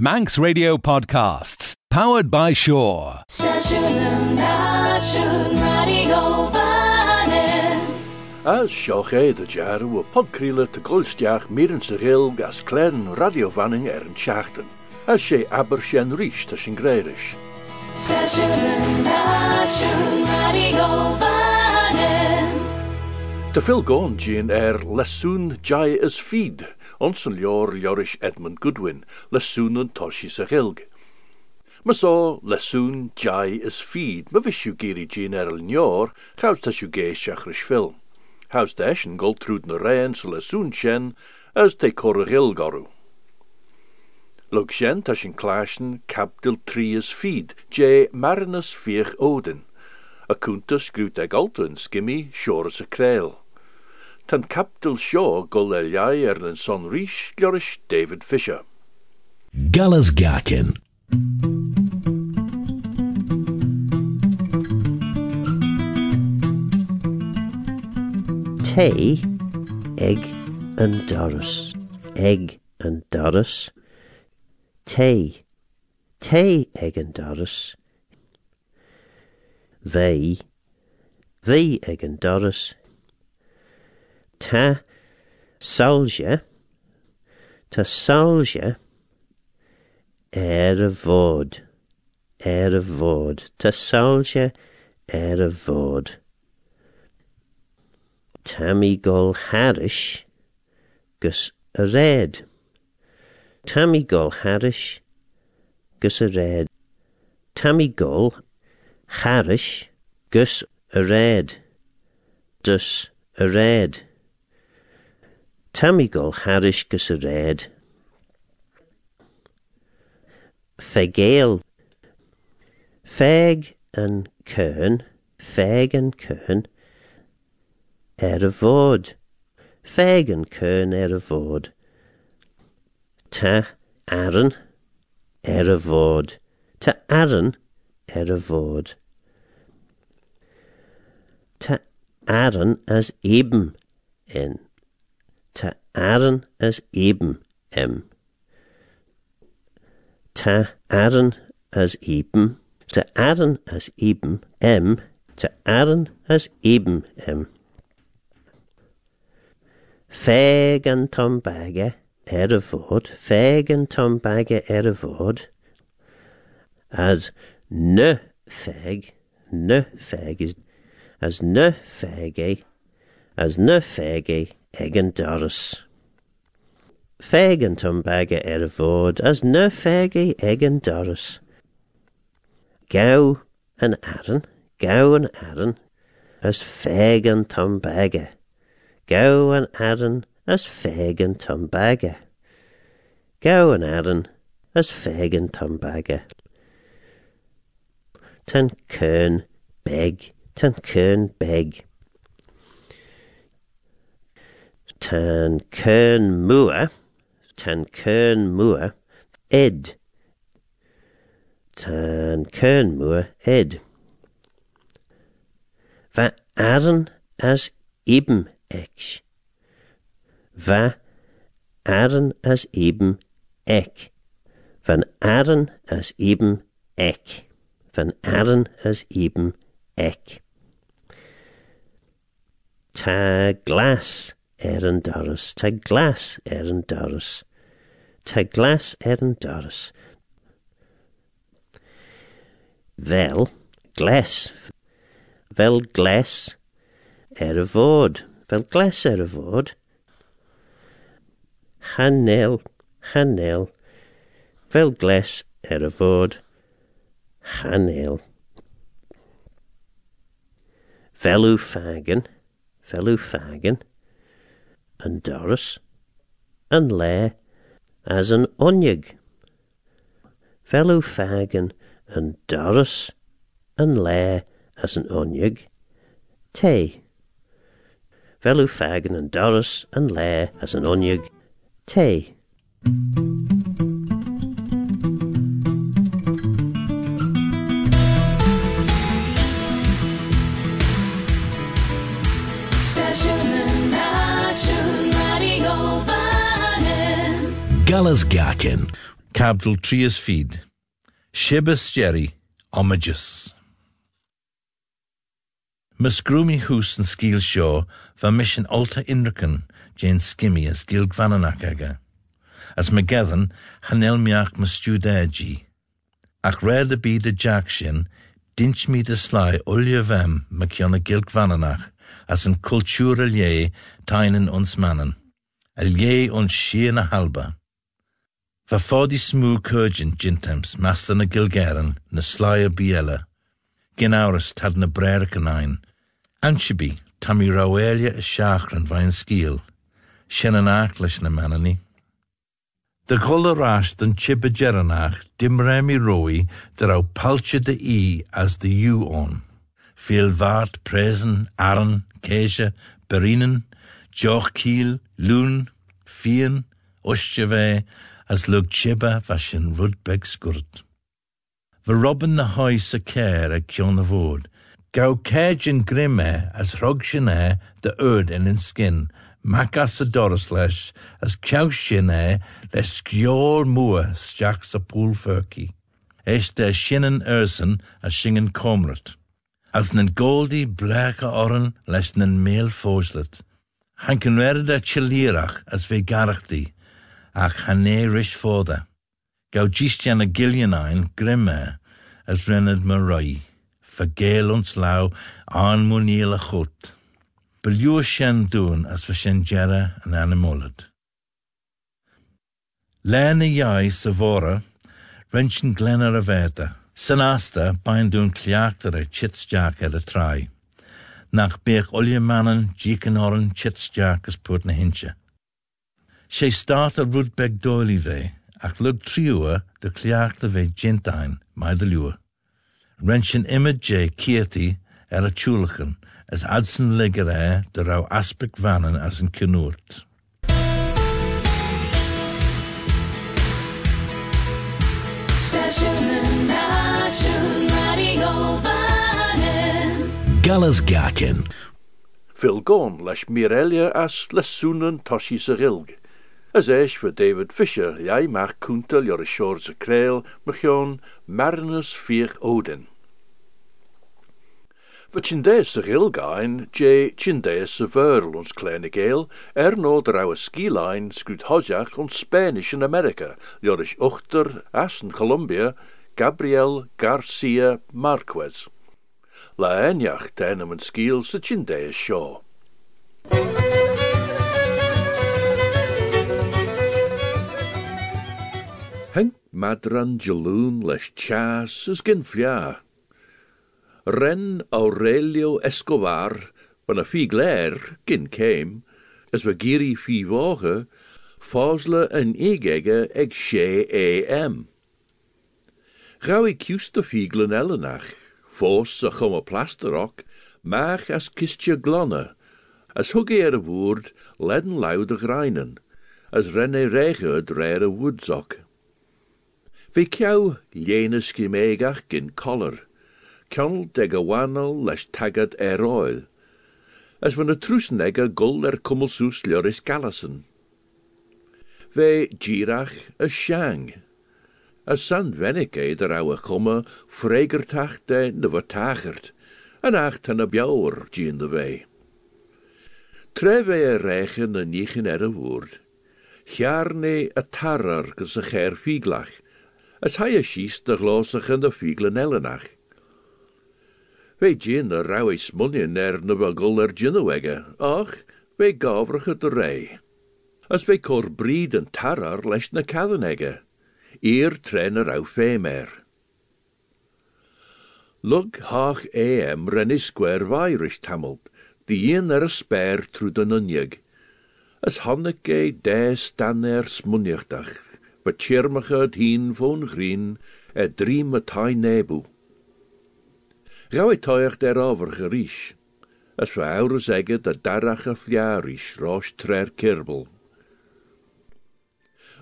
Manx Radio Podcasts, powered by Shore. As seoché de dearú a podcríle te ggóilsteach míran sa réil gas cléan radiofanning ar an teachtain, as sé aber sé an ríis tá sin gréiris. Tá fil gáin díon ar leún jai is feed, ons an Edmund Goodwin, leún an toisi sa hilg. Ma sá leún jai is feed, ma visisiú géirí dín ar al neor, chaus géisteach ris film. Haus deis an sin as te chor a hil gorú. Lug sin tá sin clásin capdil trí is feed, jé marinus fioch ódin. a cúnta scrút ag alta an skimmi seoras sa kréil. Tan capdil seo go le leai ar an son ríis leoris David Fisher. Gallas Gakin. Tay, egg and Doris, egg and Doris. Tay, tay, egg and Doris. They, the egg and Doris. Ta, salja, ta salja. Er a vod, er a vod, ta salja, er a vod. Tammy gol harish, gus a red. Tammy gol harish, gus a red. Tammy gol harish, gus a red. Dus a red. Tammy gol harish gus. Fegale. Feg and kern, feg and kern, er. Feg and kern er. Ta Aaron, er. Ta Aaron, er. Ta Aaron as eben en. Aaron as eben. Ta Aaron as eben. Ta Aaron as eben. Ta Aaron as eben em. Feg an tom bagge er a vod. Feg an tom bagge er vod. As ne feg. Ne feg is as ne fege. As ne fege eg an doris. Feg an tom bagge er. As ne fege eg an doris. Gau an Aaron. Gau an Aaron. As feg an tom bagge. Gau an Aaron as feg an tom bagge. Gau an Aaron as feg an tom bagge. Tan kern beg, tan kern beg. Tan kern mua, tan kern mua, ed. Tan kern mua, ed. Va Aaron as eben ek. Va Aaron as eben ek. Van Aaron as eben ek. Van Aaron as eben ek. Ta glas er an doris. Ta glas er an doris. Ta glas er an doris. Vel gles. Vel gles er a vod. Vel gles er a vod. Hanel, hanel. Vel gles er a vod. Hanel. Velu fagen, velu fagen. An doris. An le as an onyig. Velu fagen an doris. An le as an onyig. Te. Velu fagen an doris an le as an onyig. Te. galas gacin. Cabdal trías feed. Shibas Jerry omages. Miss Groomy Hoos and seo bha mis alta Jane skimmy as gild vananach. As mageddon hanel miach mas stúdéji. Ach réad be the de jack sin dint mi de vem gilg vananach as an cultúra lé tainan Uns manan. A Uns ons a halba. Va fodi smooth curgin jintems, master na gilgaren, na slyer biella. Ginauris tad na brercanine. Anshibi, tammy rawelia a na. De golle ras den chibbe jeranach, dim remi roi, der au de i as de u on. Veel vaart, presen, arren, keisje, berinen, joch loon, fien, ostjeve, as lug chibba vashin rudbeg skurt. Ve robin na hoi sa care a kion avod, gau cajin grimme as rog de erd in in skin, macas a doris leis as cew sinné le sciol mua steach sa púl furki. Eis de sinnen ursen a singen comrat. As nen goldi blecha oren leis nen meel fóslet. Han kan de chilírach as ve garachti, ach hané rish fóda. Gau gistian a as renned ma roi. Ons lau an muniel a chut. Sin dún as fa sin jera an animolad. Lena jai sa vora, rensin glenar a veta, san asta bain a a trai. Nach beach olje mannen jíkan oran chitsjaak as na. Sé start a rudbeg ach lug triua de cliachtar ve jintain mai de. Rensin imid jay kieti er a tjúlachen, as adsen ligger er de rau aspect vannen as een kenoort. Gallas Gakin. Phil Gorn leis Mirelia as lesúnan toshi sa. As eis voor David Fisher, jij maar kuntel jor shore ze kreel, mechion Marinus vier Odin. Fy chindeus y ghilgain, je chindeus y fyrl ons kleine gael, er no draw y skilain sgwyd hosiach ons Spanish in America, liorish uchter as Colombia, Gabriel Garcia Marquez. La eniach ten am yn sgil sy chindeus madran jaloon les chas is flia. Ren Aurelio Escobar, van a fi gler, gin came, as we giri fi voge, fosle en egege eg she am. Gauw ik just de ellenach, fos a chum a plasterok, mach as kistje glonne, as hug er woord, ledden laude greinen, as renne rege drere woodzock. Vi kjau lene skimegach gin collar, Ceanl de go bhhaanal leis tagad áil, as ag a ar cummalsús leoris galasan. Bheith díraach a seang, as san bhenig é ar á a chuma fréigertach de na an ach tan de bheith. Tre bheith a ar a chear né a tarar gus a fíglach, as ha a síos de glásachan a fíglan ellenach. Fe gin a rau eis munien er na bagul er ginnawege, ach, fe gafrach de rei. As fe cor bryd yn tarar leis na cadanege, ir tren a rau femer. Lug hach eem rennis square vairish tamult, di un er a spare trwy dyn unig. As hannig e de stan er het hien von grien, e dream a tai nebu. Gauw ik toich der over gerish, as we ouders zeggen dat darach a fliarish roos trer kirbel.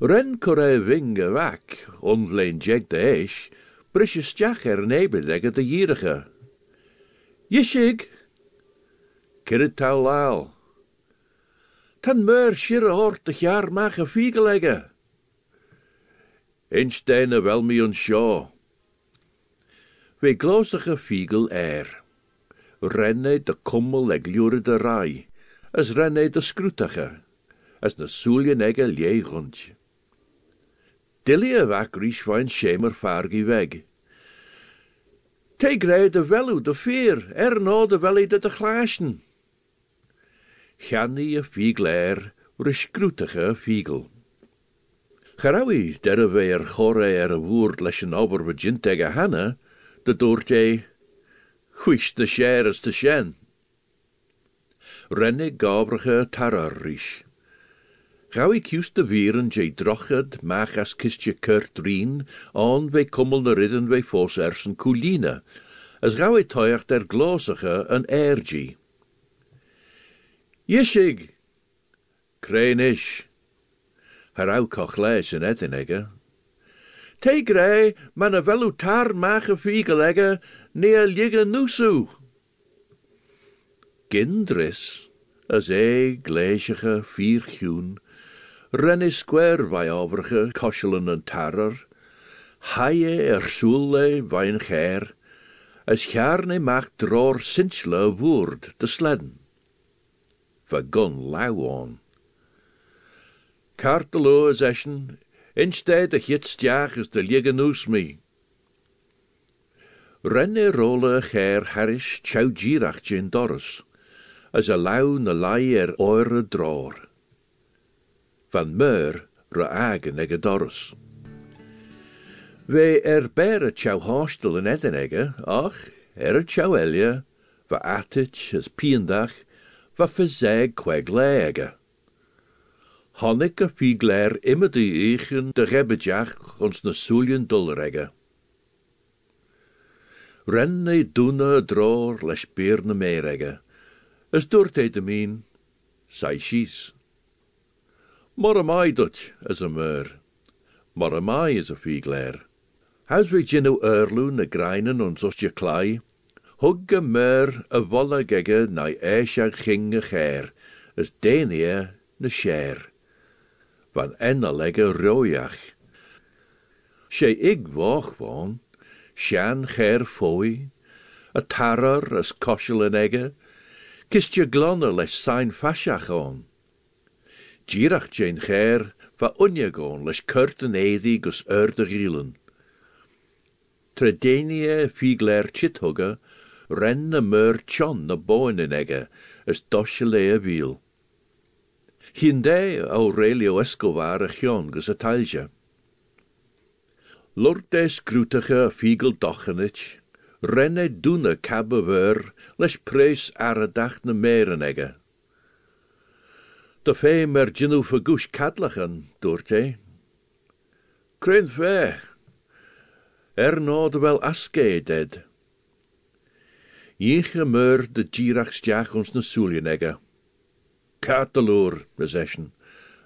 Ren kore winge wak, onleen jeg de eish, brisje stjach er nebel de jierige. Jishig, kirrit tau laal. Tan meur shire hort de jaar mag a Einstein wel mi ons sjå. We glosige fiegel er. Renne de kummel lure de rai, as renne de scrutige, as na soelje nege lie rondje. Dillie wak rieswijn schemer fargi weg. Te grei de velu de veer, er no de welly de de glaasjen. Gannie fiegel er, riscrutige fiegel. Garawi, derre weer chore er a woord leis een ober begint tegen hanna, de doortje, chwys de scher as de shen. Renne gabrige tararrish. Gauw ik juist de vieren je drochad mach as kistje on we kummel de ridden we fos ersen coline, as gauw ik toiach der glosige een ergie. Yishig, Kreinish. Haar ou koch leis in edinege. Te grei, man a velu tar mache fiegelegge, nea ligge nusu. Gindris, as e gleisige vier groen, renne square vai overige koshelen en tarer, haie er soele een ger, as charne macht dror sinchle woord de sledden. Vergun lauw on. Kartelo is eschen, instead de hit stiach is de liggen oes me. Renne rolle ger harish chau girach jin doris, as a lau na lai er oire dror. Van meur ra agen ege doris. We er bere chau hostel in edenege, ach, er chau elia, va atich as piendach, va verzeg kweg lege. Hannik a fiegler immer de de rebbejach ons na soelien dulregge. Renne doene droor les beerne meeregge, as doorte de mien, sei schies. Maar am I dut, as a meur, maar am I is a fiegler. Hous we jinno erloon na greinen ons os je klei, hugge meur a wolle gegge na eisha ginge ger, as denie na scher van legge roiach. Sé ig woon, shan cher foi, a tarar as koshel egge, kist je les sein fashach on. Girach jane cher va unje goon les kurten edi gus urde gielen. Tredenie figler chithugge, ren na meur chon na boin en egge, as doshele a wiel. Hinde Aurelio Escobar a chion gus a talja. Dochanit, renne dúna cabba ver, leis preis ar a dach na méran ege. Da fé er nod wel ded. Jiche meur de girach stiach ons na Kataloor possession,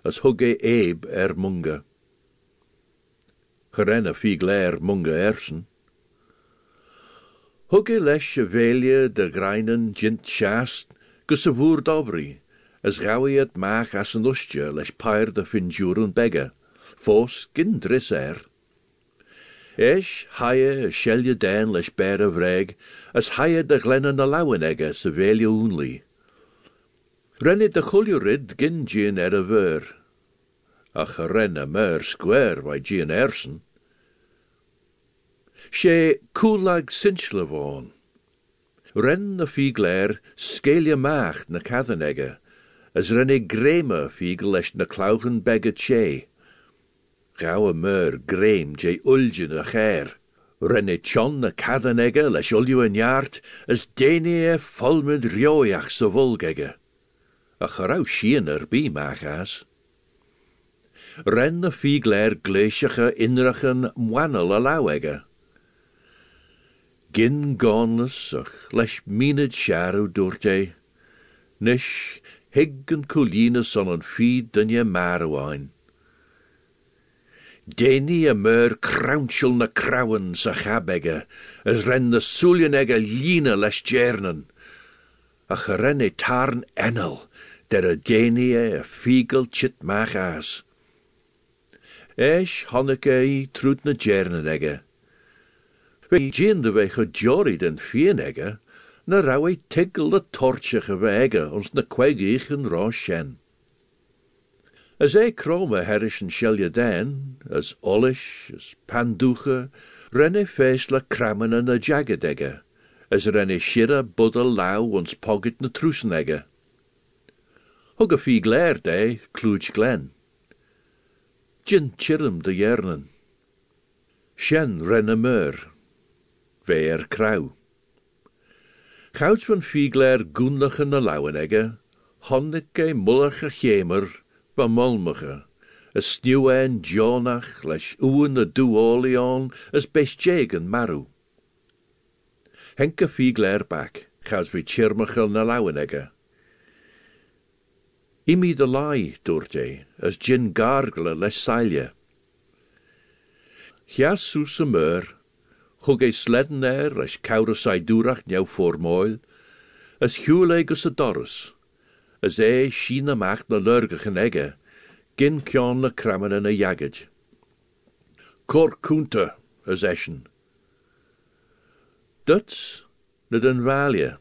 as hugge eeb er munge. Gerenne fiegler munge ersen. Hugge lesje velje de greinen jint shast, gus a voer dobri, as het maag as ustje les pair de finjuren begge, fos gin dris er. Esh haie a shelje den les bere vreg, as haie de glennen a lawen egge se velje only. Renne de chuljurid gin gin er a ver. Ach renne mer square vai gin ersen. She coolag sinchle von. Ren na fiegler skelia macht na cathanege, as renne grema fiegel leis na klauchen begge che. Gauwe mer greim je ulgen a cher. Renne chon na cathanege leis ulju jaart, as denie vol met rioach so volgege. A charau sian er bí. Ren na fiegler gléisiacha inrachen mwanel a lauege. Gin gánas ach leis mínid searú dúirte, nis hig an colína son an feed dunne marhain. Déni a meur kraunchel na krauen sa chabege, as ren na sulien ege lína leis jernen, a charen e tarn enel, der a dénie a fiegel chit mach as. Eis hanneke i trút na djernen ege. Ve gin de we gejori den fien ege, na rau ei tigel de torche gewege ons na kwegich en ra shen. As ei krome herish en shelje den, as olish, as panduche, renne feesla kramen en a jaggedegge, as renne shira budde lau ons pocket na trusenegge. Hug a kluj glen. Jin chirm de yernen. Shen renne meur. Veer krauw. Gouds van fieglair goenlige na lauwenegge, honneke mullige chemer, van molmige, a sneeuwen jonach, leis de duolion, as bestjegen maru. Henke fieglair bak, gouds vi chirmachel na. Imi de lai, doorte, as gin gargle les meur, hug ei sledden er, as cawr sai dúrach njau moel, as hiwle gus a doris, as e sheen amach na lurgach en egge, gin kion na kramen en a jagid. Cor as eschen. Duts, na valje.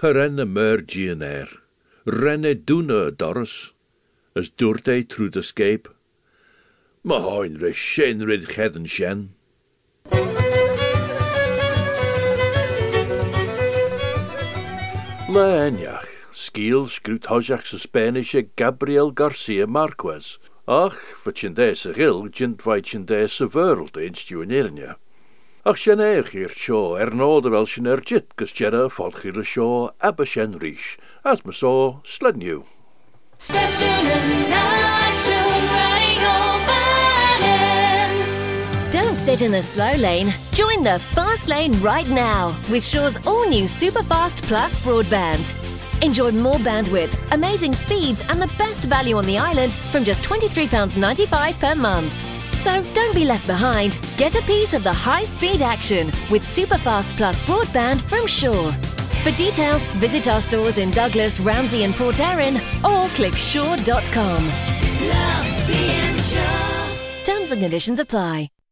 Gerenne meur gien er, renne doene doris, as doert ei through the scape. Ma hoin re shen rid cheden shen. Leeniach, skiel Spanische Gabriel Garcia Marquez. Ach, fa tjinde sa gil, jint vai tjinde sa vörld einst. Ach sjen eich hier sjo, er er jit, as. Station and nation running Don't sit in the slow lane. Join the fast lane right now with Shaw's all new Superfast Plus broadband. Enjoy more bandwidth, amazing speeds, and the best value on the island from just £23.95 per month. So don't be left behind. Get a piece of the high speed action with Superfast Plus broadband from Shaw. For details, visit our stores in Douglas, Ramsey, and Port Erin or click shaw.com. Love being sure. Terms and conditions apply.